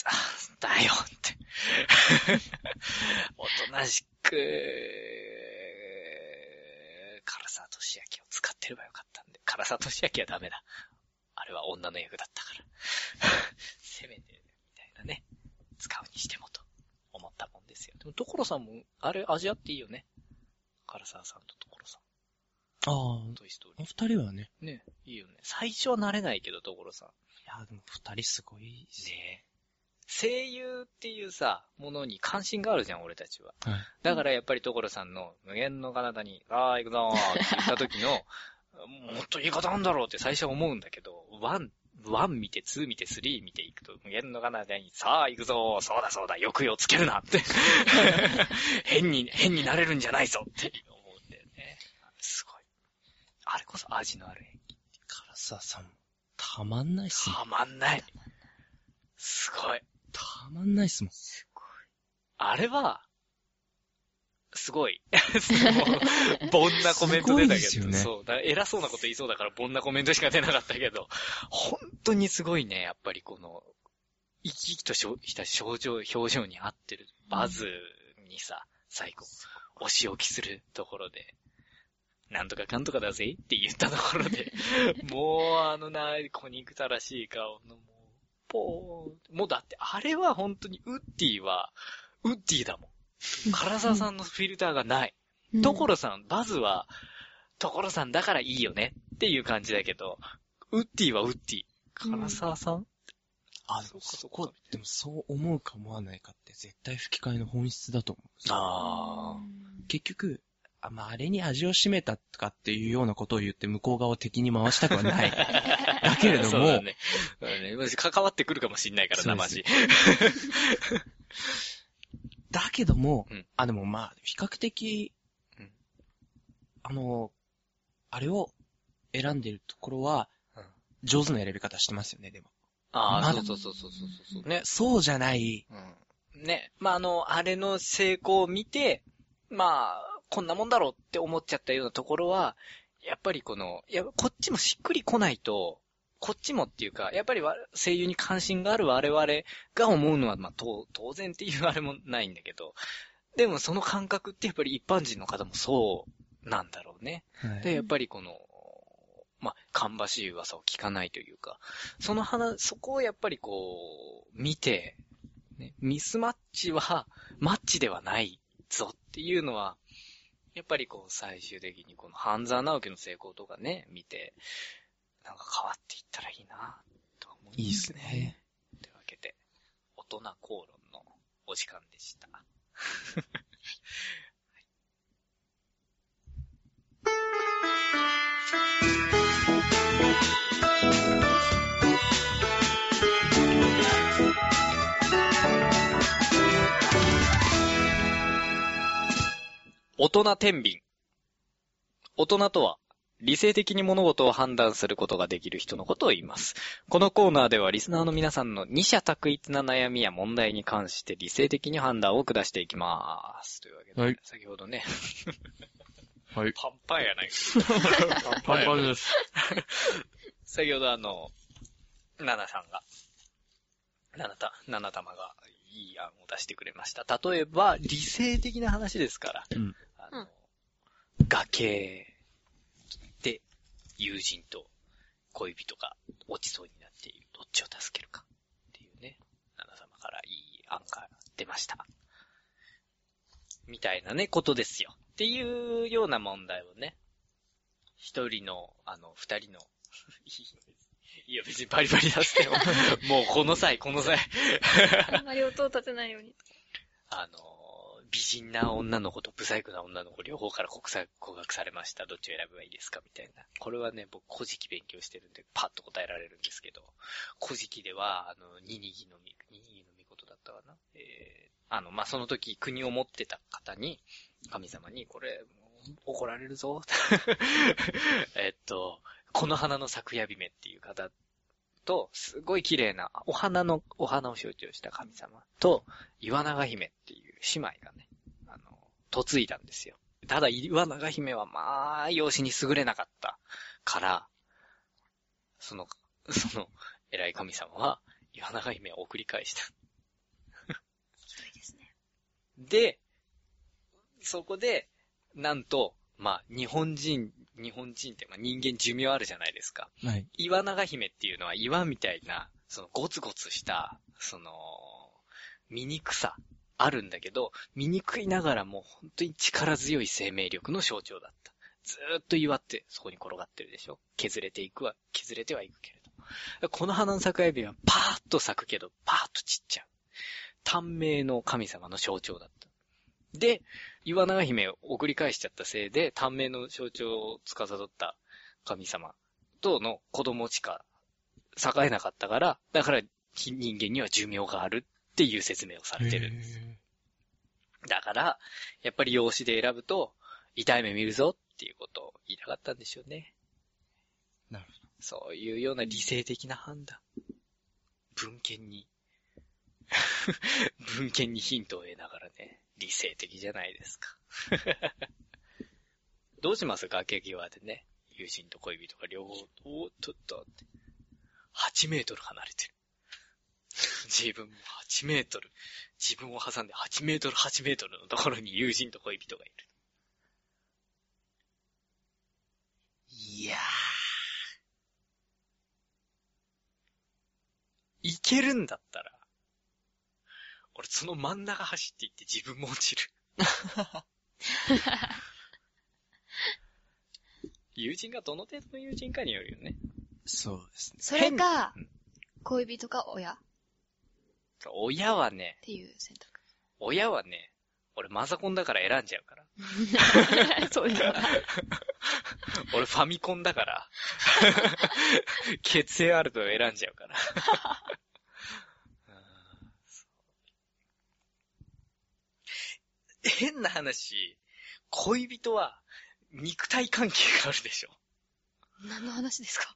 ざだよって。<laughs> おとなしく、唐沢俊明を使ってればよかったんで、唐沢俊明はダメだ。あれは女の役だったから。<laughs> せめて、みたいなね、使うにしてもと思ったもんですよ。でも、所さんも、あれ味わっていいよね。唐沢さんと所さあん。トイストーあ、リお二人はね。ー。ね、いいよね。最初は慣れないけど、所さん。いや、でも二人すごいね。ね声優っていうさ、ものに関心があるじゃん、俺たちは。はい。だからやっぱり所さんの無限の彼方に、ああ、行くぞーって言った時の、<laughs> もっと言い方なんだろうって最初は思うんだけど、ワン、ワン見て、ツー見て、スリー見ていくと、無限の彼方に、さあ行くぞーそうだそうだ、抑揚つけるなって。<laughs> 変に、変になれるんじゃないぞって思うんだよね。すごい。あれこそ味のある演技。唐沢さんも、たまんないっすもん。たまんない。すごい。たまんないっすもん。あれは、すごい。<laughs> 凡なコメント出たけど、ねそう。だ偉そうなこと言いそうだから、凡なコメントしか出なかったけど、本当にすごいね、やっぱりこの、生き生きとした症状、表情に合ってるバズにさ、最後、お仕置きするところで、なんとかかんとかだぜって言ったところで、<laughs> もうあのな、小憎たらしい顔の、もう、ポーン。もうだって、あれは本当に、ウッディは、ウッディだもん。唐沢さんのフィルターがない。うん所さん、バズは、所さんだからいいよねっていう感じだけど、ウッディはウッディ。唐沢さん、あ、でもそこ、でもそう思うか思わないかって絶対吹き替えの本質だと思う。あ結局、あまあ、あれに味を占めたとかっていうようなことを言って向こう側を敵に回したくはない。<laughs> だけれどもそうだね。ね。関わってくるかもしんないからな、マジ。<laughs> だけども、うんあ、でもまあ、比較的、うんあの、あれを選んでるところはうん、上手な選び方してますよね、でも。ああ、まだそうそうそうそうそうそう。ね。そうじゃない、うん。ね。まあ、あの、あれの成功を見て、まあ、こんなもんだろうって思っちゃったようなところは、やっぱりこの、いや、こっちもしっくり来ないと、こっちもっていうか、やっぱりわ声優に関心がある我々が思うのは、まあ、当当然っていうあれもないんだけど、でもその感覚ってやっぱり一般人の方もそうなんだろうね。はいで、やっぱりこの、まあ、芳しい噂を聞かないというか、その話、そこをやっぱりこう、見て、ね、ミスマッチは、マッチではないぞっていうのは、やっぱりこう、最終的にこの半沢直樹の成功とかね、見て、なんか変わっていったらいいな、と思います、いいっすね。というわけで、大人口論のお時間でした。<laughs> 大人天秤。大人とは、理性的に物事を判断することができる人のことを言います。このコーナーではリスナーの皆さんの二者択一な悩みや問題に関して理性的に判断を下していきます。というわけで、はい先ほどね、<laughs> はい。パンパンやない <laughs> パンパンです。<laughs> 先ほどあの、ナナさんが、ナナタ、ナナ玉がいい案を出してくれました。例えば、理性的な話ですから、うんあの、崖で友人と恋人が落ちそうになっている。どっちを助けるかっていうね、ナナ様からいい案が出ました。みたいなね、ことですよ。っていうような問題をね、一人の、あの、二人の、<laughs> いや別にバリバリ出しても、もうこの際、この際、あんまり音を立てないように。<laughs> あの、美人な女の子とブサイクな女の子両方から国際告白されました。どっちを選べばいいですか？みたいな。これはね、僕、古事記勉強してるんで、パッと答えられるんですけど、古事記では、あの、ニニギのみ、ニニギのみことだったかな？えー、あの、まあ、その時、国を持ってた方に、神様に、これ、怒られるぞ。<laughs> えっと、この花の咲夜姫っていう方と、すごい綺麗な、お花の、お花を象徴した神様と、岩永姫っていう姉妹がね、あの、嫁いだんですよ。ただ、岩永姫はまあ、養子に優れなかったから、その、<laughs> その、偉い神様は、岩永姫を送り返した。ひどいですね。で、そこで、なんと、まあ、日本人、日本人って、まあ、人間寿命あるじゃないですか。はい。岩長姫っていうのは岩みたいな、そのゴツゴツした、その、醜さ、あるんだけど、醜いながらも本当に力強い生命力の象徴だった。ずーっと岩ってそこに転がってるでしょ削れていくわ、削れてはいくけれど。この花の咲くエビはパーッと咲くけど、パーッと散っちゃう。短命の神様の象徴だった。で、岩長姫を送り返しちゃったせいで、短命の象徴を司った神様との子供しか栄えなかったから、だから人間には寿命があるっていう説明をされてるんです。だから、やっぱり養子で選ぶと、痛い目見るぞっていうことを言いたかったんでしょうね。なるそういうような理性的な判断。文献に、<laughs> 文献にヒントを得ながらね、理性的じゃないですか。<laughs> どうします？崖際でね、友人と恋人が両方、おっとっとって。8メートル離れてる。<laughs> 自分も8メートル、自分を挟んで8メートル8メートルのところに友人と恋人がいる。いやー。いけるんだったら、俺その真ん中走っていって自分も落ちる。<laughs> 友人がどの程度の友人かによるよね。そうですね。それか変うん、恋人か親っ親はね、ていう選択。親はね、俺マザコンだから選んじゃうから。<laughs> そうですか。<laughs> 俺ファミコンだから。<laughs> 血縁あると選んじゃうから。変な話、恋人は肉体関係があるでしょ。何の話ですか？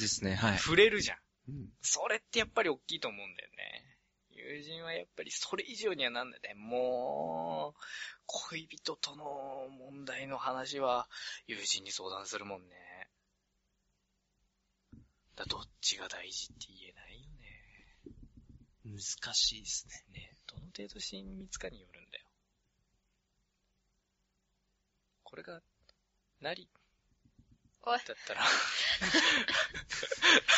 ですね、はい。触れるじゃん。うんそれってやっぱり大きいと思うんだよね。友人はやっぱりそれ以上にはなんだよね。もう、恋人との問題の話は友人に相談するもんね。だどっちが大事って言えないよね。難しいですね。ね、どの程度親密かによるんだよ。これが、なり、おい、だったら、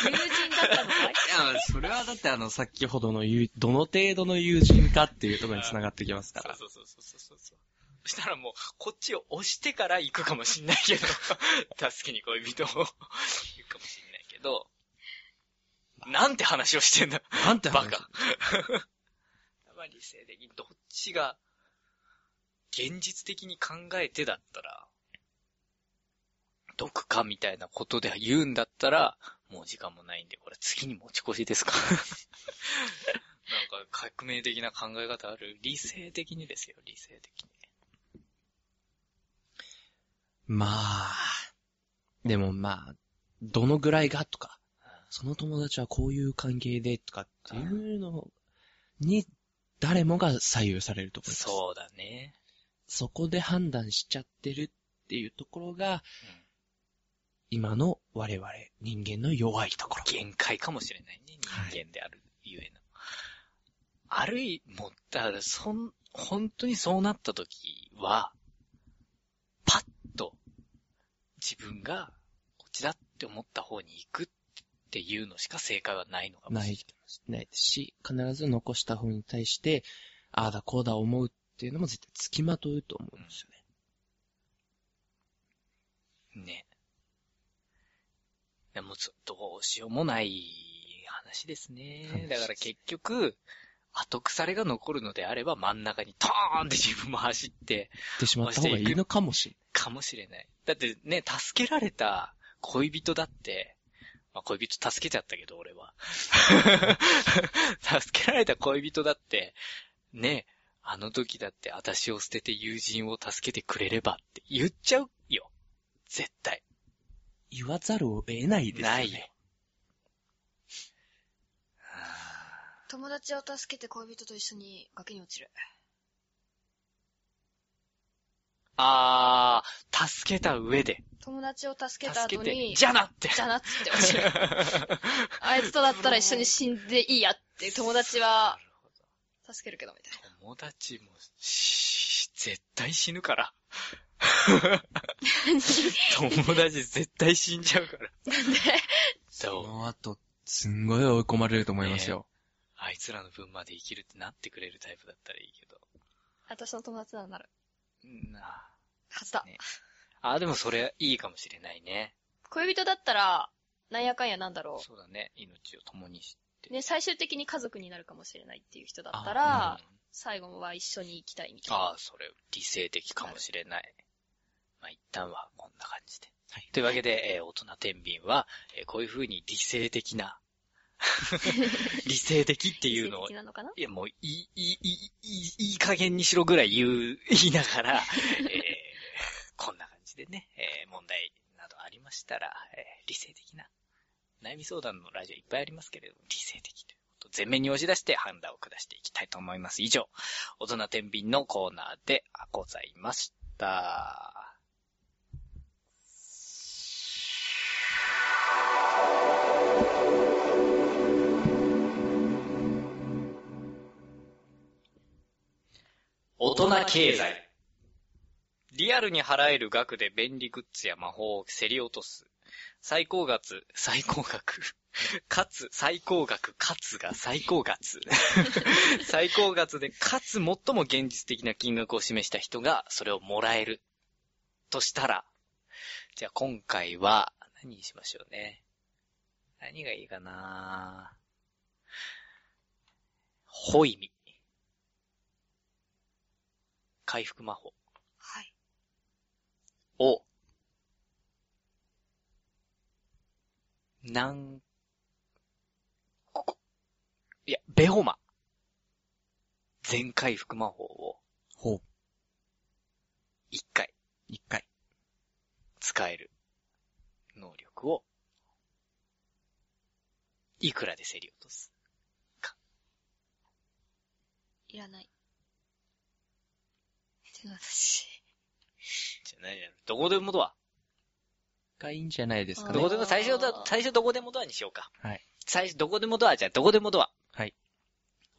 友人だったのかい？いや、それはだってあの、先ほどのどの程度の友人かっていうところに繋がってきますから。そうそうそうそうそうそう。そしたらもう、こっちを押してから行くかもしんないけど、<laughs> 助けに恋人を行くかもしんないけど、なんて話をしてんだ。なんて話？バカ。<laughs> まあ理性的にどっちが、現実的に考えてだったら、毒かみたいなことで言うんだったら、もう時間もないんで、これ次に持ち越しですかなんか革命的な考え方ある理性的にですよ、理性的に。まあ、でもまあ、どのぐらいがとか、その友達はこういう関係でとかっていうのに、誰もが左右されると思います。そうだね。そこで判断しちゃってるっていうところが、うん今の我々人間の弱いところ。限界かもしれないね、はい人間であるゆえの。あるいも、だから、そん、本当にそうなった時は、パッと、自分が、こっちだって思った方に行くっていうのしか正解はないのかもしれない。ない、ないですし、必ず残した方に対して、ああだこうだ思うっていうのも絶対付きまとうと思うんですよね。ね。でも、どうしようもない話ですね話。だから結局、後腐れが残るのであれば真ん中にトーンって自分も走って、言ってしまった方がいいのかもしれかもしれない。だってね、助けられた恋人だって、まあ、恋人助けちゃったけど、俺は。<laughs> 助けられた恋人だって、ね、あの時だって私を捨てて友人を助けてくれればって言っちゃうよ。絶対。言わざるを得ないですよね。ないよ。<sighs> 友達を助けて恋人と一緒に崖に落ちる。あー、助けた上で。友達を助けた助けて、後に、じゃなって。じゃなって落ちる。<laughs> あいつとだったら一緒に死んでいいやって、友達は助けるけど、みたいな。友達も、し絶対死ぬから。<laughs> 友達絶対死んじゃうから。なんで？そ。の後、すんごい追い込まれると思いますよ。あいつらの分まで生きるってなってくれるタイプだったらいいけど。私の友達ならなる。なあ。はずだ。ねあ、でもそれいいかもしれないね。恋人だったら、なんやかんやなんだろそうだね。命を共にして。う。ね、最終的に家族になるかもしれないっていう人だったうらん、最後は一緒に生きたいみたいな。ああ、それ理性的かもしれない。まあ、一旦はこんな感じで。はいというわけで、えー大人天秤は、えーこういう風に理性的な、<laughs> 理性的っていうのをのいや、もう、いい、いい、いい、いい、加減にしろぐらい言う、<laughs> 言いながら、えーこんな感じでね、えー問題などありましたら、えー理性的な、悩み相談のラジオいっぱいありますけれども、理性的ということを全面に押し出して判断を下していきたいと思います。以上、大人天秤のコーナーでございました。大人経済。リアルに払える額で便利グッズや魔法を競り落とす。最高額、<laughs> 最高額。かつ、最高額、かつが最高額。最高額 <laughs> で、かつ最も現実的な金額を示した人が、それをもらえる。としたら、じゃあ今回は、何にしましょうね。何がいいかなぁホイミ。回復魔法はい。を、なん、ここ、いや、ベホマ。全回復魔法をほう。一回一回。使える能力を、いくらで競り落とすいらない。でも私、じゃないじゃん。どこでもだわ。がいいんじゃないですかねどこ。でも、最初だ、最初どこでもドアにしようか。はい。最初どこでもドアじゃあどこでもドア。はい。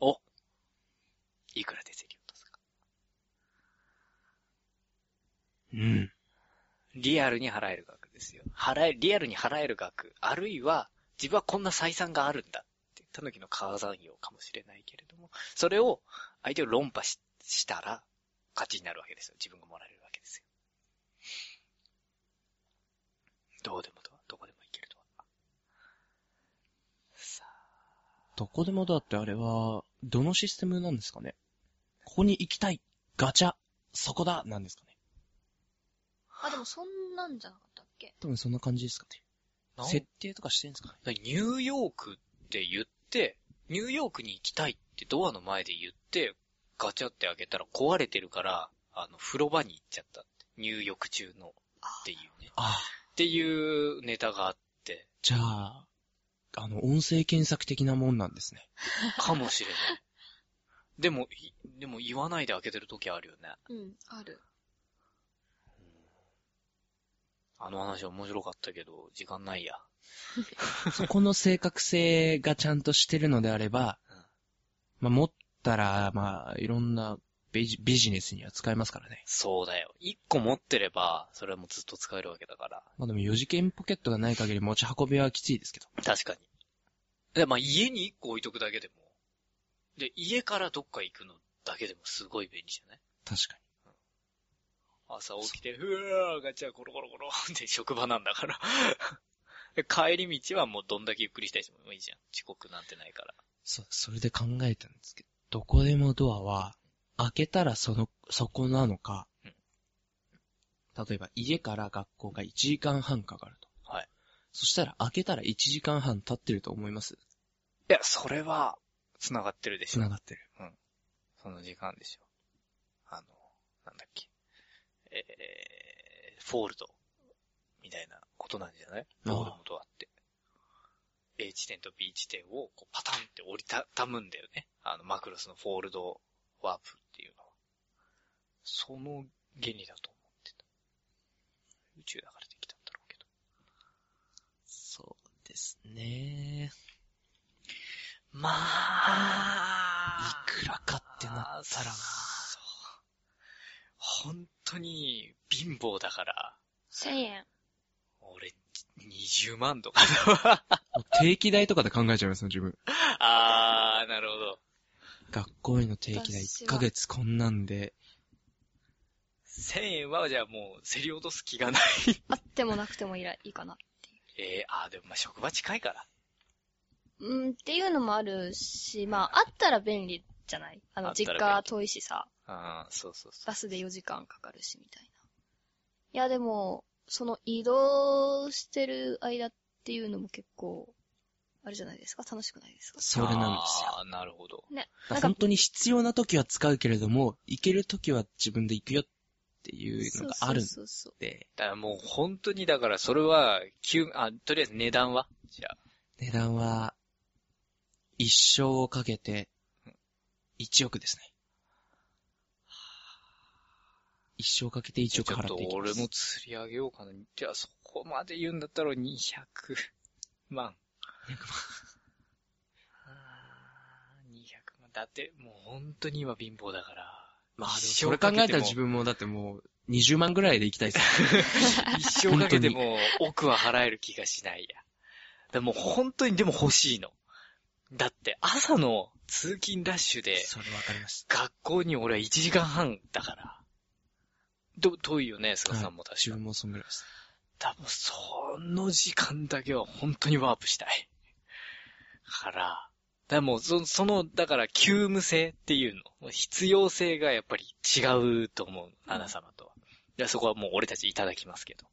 お。いくらで競り落とすか。うん。リアルに払える額ですよ。払え、リアルに払える額。あるいは、自分はこんな採算があるんだってた時の川算用かもしれないけれども、それを相手を論破ししたら、勝ちになるわけですよ。自分がもらえるわけですよ。どうでもドア、どこでも行けるドア。さあ、どこでもだってあれは、どのシステムなんですかねここに行きたい。ガチャ。そこだ。なんですかねあ、でもそんなんじゃなかったっけ？多分そんな感じですかね。設定とかしてんですかねニューヨークって言って、ニューヨークに行きたいってドアの前で言って、ガチャって開けたら壊れてるから、あの、風呂場に行っちゃったって。入浴中のっていうね。ああ。っていうネタがあって、じゃあ、あの、音声検索的なもんなんですね。かもしれない。でも、いでも言わないで開けてる時あるよね。うん、ある。あの話面白かったけど、時間ないや。<laughs> そこの正確性がちゃんとしてるのであれば、うんまあ、持ったら、まあ、いろんなビジビジネスには使えますからね。そうだよ。一個持ってれば、それはもうずっと使えるわけだから。まあでも4次元ポケットがない限り持ち運びはきついですけど。確かに。で、まあ家に一個置いとくだけでも。で、家からどっか行くのだけでもすごい便利じゃない？確か朝起きて、ふわーガチャコロコロコロって <laughs> 職場なんだから。<laughs> で帰り道はもうどんだけゆっくりしたりしてもいいじゃん。遅刻なんてないから。に。そ、それで考えたんですけど、どこでもドアは、開けたらその、そこなのか、うん例えば家から学校が1時間半かかると。はい。そしたら開けたら1時間半経ってると思います？いや、それは、繋がってるでしょ。繋がってる。その時間でしょ。あの、なんだっけ。えー、フォールド、みたいなことなんじゃない？ああどうでもドアって。A 地点と B 地点をこうパタンって折りたたむんだよね。あの、マクロスのフォールドワープっていうのは。その原理だと思ってた。宇宙だからできたんだろうけど。そうですね。まあ、いくらかってなったらな。そう。本当に貧乏だから、1000円。俺、20万とか定期代とかで考えちゃいますね、自分。あー、なるほど。学校への定期代1私はヶ月こんなんで、1000円はじゃあもう競り落とす気がない。あってもなくてもいいらいいかな。えー、あー、でもまあ職場近いから。うん、っていうのもあるし、まあ、あったら便利じゃない？あの、実家遠いしさ、あー、そうそうそう。バスで4時間かかるし、みたいな。いや、でも、その移動してる間っていうのも結構、あれじゃないですか？楽しくないですか？それなんですよ。あー、なるほど。ね。なんか本、当に必要な時は使うけれども、行ける時は自分で行くよっていうのがあるんそうそうそうで、だからもう本当にだからそれは、急、あ、とりあえず値段は？じゃあ。値段は、一生をかけて、1億ですね。一生かけて1億払っていきます。俺も釣り上げようかな。じゃあそこまで言うんだったら200万。200あー200万。だってもう本当に今貧乏だから。まあでも一それ考えたら自分もだってもう20万ぐらいで行きたいです。<laughs> 一生かけても奥は払える気がしないや。でも本当にでも欲しいの。だって朝の通勤ラッシュでそれわかります。学校に俺は1時間半だから。ど、遠いよね、菅さんも確か。自分もそんぐらいです。多分その時間だけは本当にワープしたい。から、だからもうそその、だから急務性っていうの、必要性がやっぱり違うと思う、アナ様とは。いや、そこはもう俺たちいただきますけど。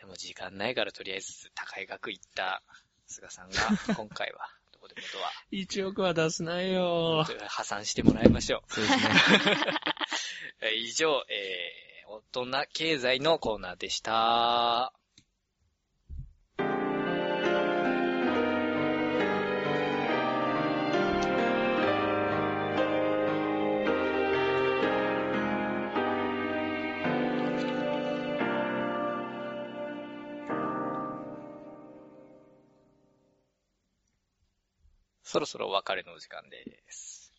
でも時間ないからとりあえず高い額いった菅さんが、<laughs> 今回は、どこでもドア、1億は出すなよ破産してもらいましょう。そうですね。<laughs> 以上、えー、大人経済のコーナーでした。そろそろお別れのお時間です。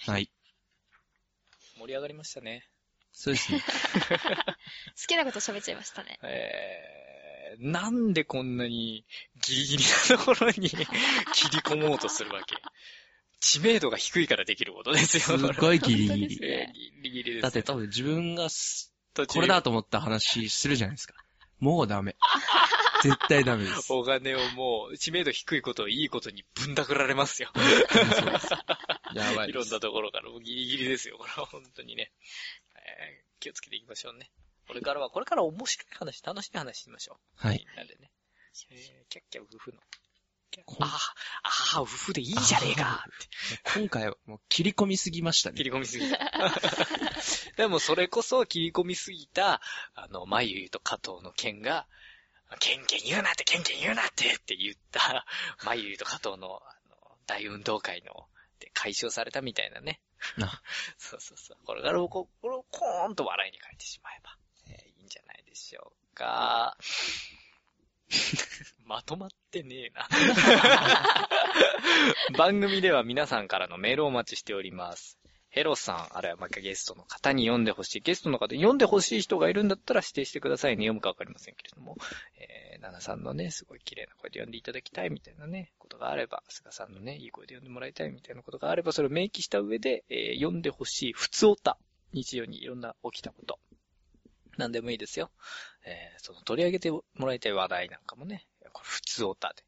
はい。盛り上がりましたね。そうですね。<laughs> 好きなこと喋っちゃいましたね。えー、なんでこんなにギリギリなところに <laughs> 切り込もうとするわけ知名度が低いからできることですよ。すっごいギリギリ。ねえーギリギリです。だって多分自分がこれだと思った話するじゃないですか。もうダメ。<laughs> 絶対ダメです。お金をもう、知名度低いことをいいことにぶんだくられますよ。やばいいろんな。ところから、もうギリギリですよ。これは本当にね。えー気をつけていきましょうね。これからは、これから面白い話、楽しい話しましょう。はい。みんなでね。えー、キャッキャウフフの。ああ、ああ、ウフフでいいじゃねえかって。今回はもう切り込みすぎましたね。切り込みすぎた。<laughs> でもそれこそ切り込みすぎた、あの、まゆゆと加藤の剣が、ケンケン言うなって、ケンケン言うなってって言った、まゆゆと加藤の、あの、大運動会の、で解消されたみたいなね。あ <laughs> そうそうそう。これからここれをコーンと笑いに変えてしまえば、えーいいんじゃないでしょうか。<laughs> まとまってねえな。<laughs> 番組では皆さんからのメールをお待ちしております。ヘロさん、あるいはまたゲストの方に読んでほしい。ゲストの方に読んでほしい人がいるんだったら指定してくださいね。読むかわかりませんけれども。えー、ナナさんのね、すごい綺麗な声で読んでいただきたいみたいなね、ことがあれば、菅さんのね、いい声で読んでもらいたいみたいなことがあれば、それを明記した上で、えー読んでほしい、普通おた。日常にいろんな起きたこと。なんでもいいですよ。えーその取り上げてもらいたい話題なんかもね、これ普通おたで。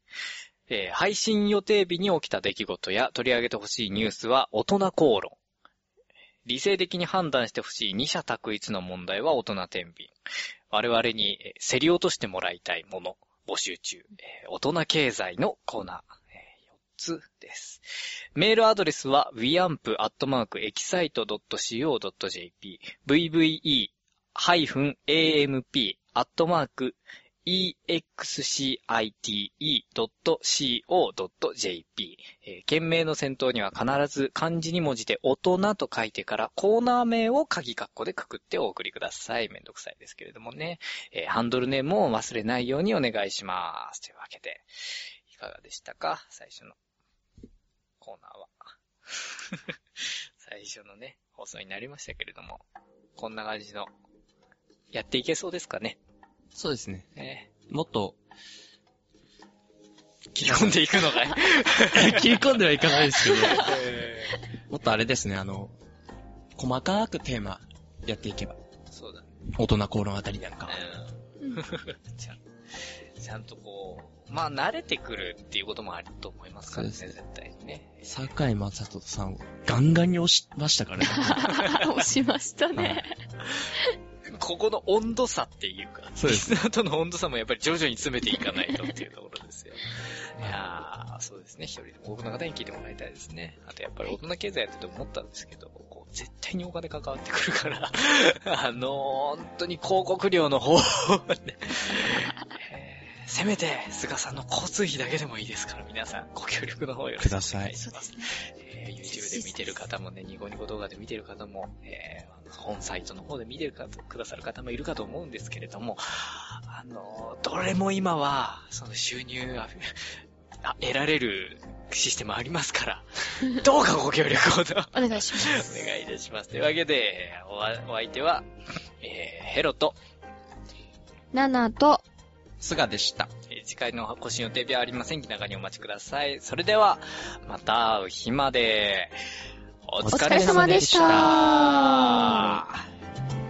えー配信予定日に起きた出来事や取り上げてほしいニュースは大人口論。理性的に判断してほしい二者択一の問題は大人天秤。我々に競り落としてもらいたいもの、募集中。大人経済のコーナー。4つです。メールアドレスは vamp.excite.co.jp excite.co.jp、えー件名の先頭には必ず漢字2文字で大人と書いてからコーナー名を鍵括弧でくくってお送りください。めんどくさいですけれどもね。えーハンドルネームを忘れないようにお願いします。というわけで、いかがでしたか？最初のコーナーは。<laughs> 最初のね、放送になりましたけれども、こんな感じの、やっていけそうですかね？そうですね。ねもっと、切り込んでいくのがい。<laughs> 切り込んではいかないですけど、もっとあれですね、あの、細かくテーマやっていけば、そうだね。大人口論あたりなんか。<laughs> ちゃん、ちゃんとこう、まあ慣れてくるっていうこともあると思いますからね、そうです絶対にね。坂井正人さんをガンガンに押しましたからね。<laughs> 押しましたね。ここの温度差っていうか、そうですリスナーとの温度差もやっぱり徐々に詰めていかないとっていうところですよ。<laughs> いやー、そうですね。一人でも多くの方に聞いてもらいたいですね。あとやっぱり大人経済やってて思ったんですけど、こう絶対にお金関わってくるから、<laughs> あのー、本当に広告料の方をね、えーせめて、菅さんの交通費だけでもいいですから、皆さん、ご協力の方よろしくお願いします。えー YouTube で見てる方もね、ニコニコ動画で見てる方も、えー本サイトの方で見てるかくださる方もいるかと思うんですけれども、あの、どれも今は、その収入が、あ得られるシステムありますから、<laughs> どうかご協力をと。お願いします。お願いいたします。というわけで、おわお相手は、えーヘロと、7と、菅でした。えー次回の更新予定日はありません。気長にお待ちください。それでは、また会う日まで、お疲れ様でした。お疲れ様でした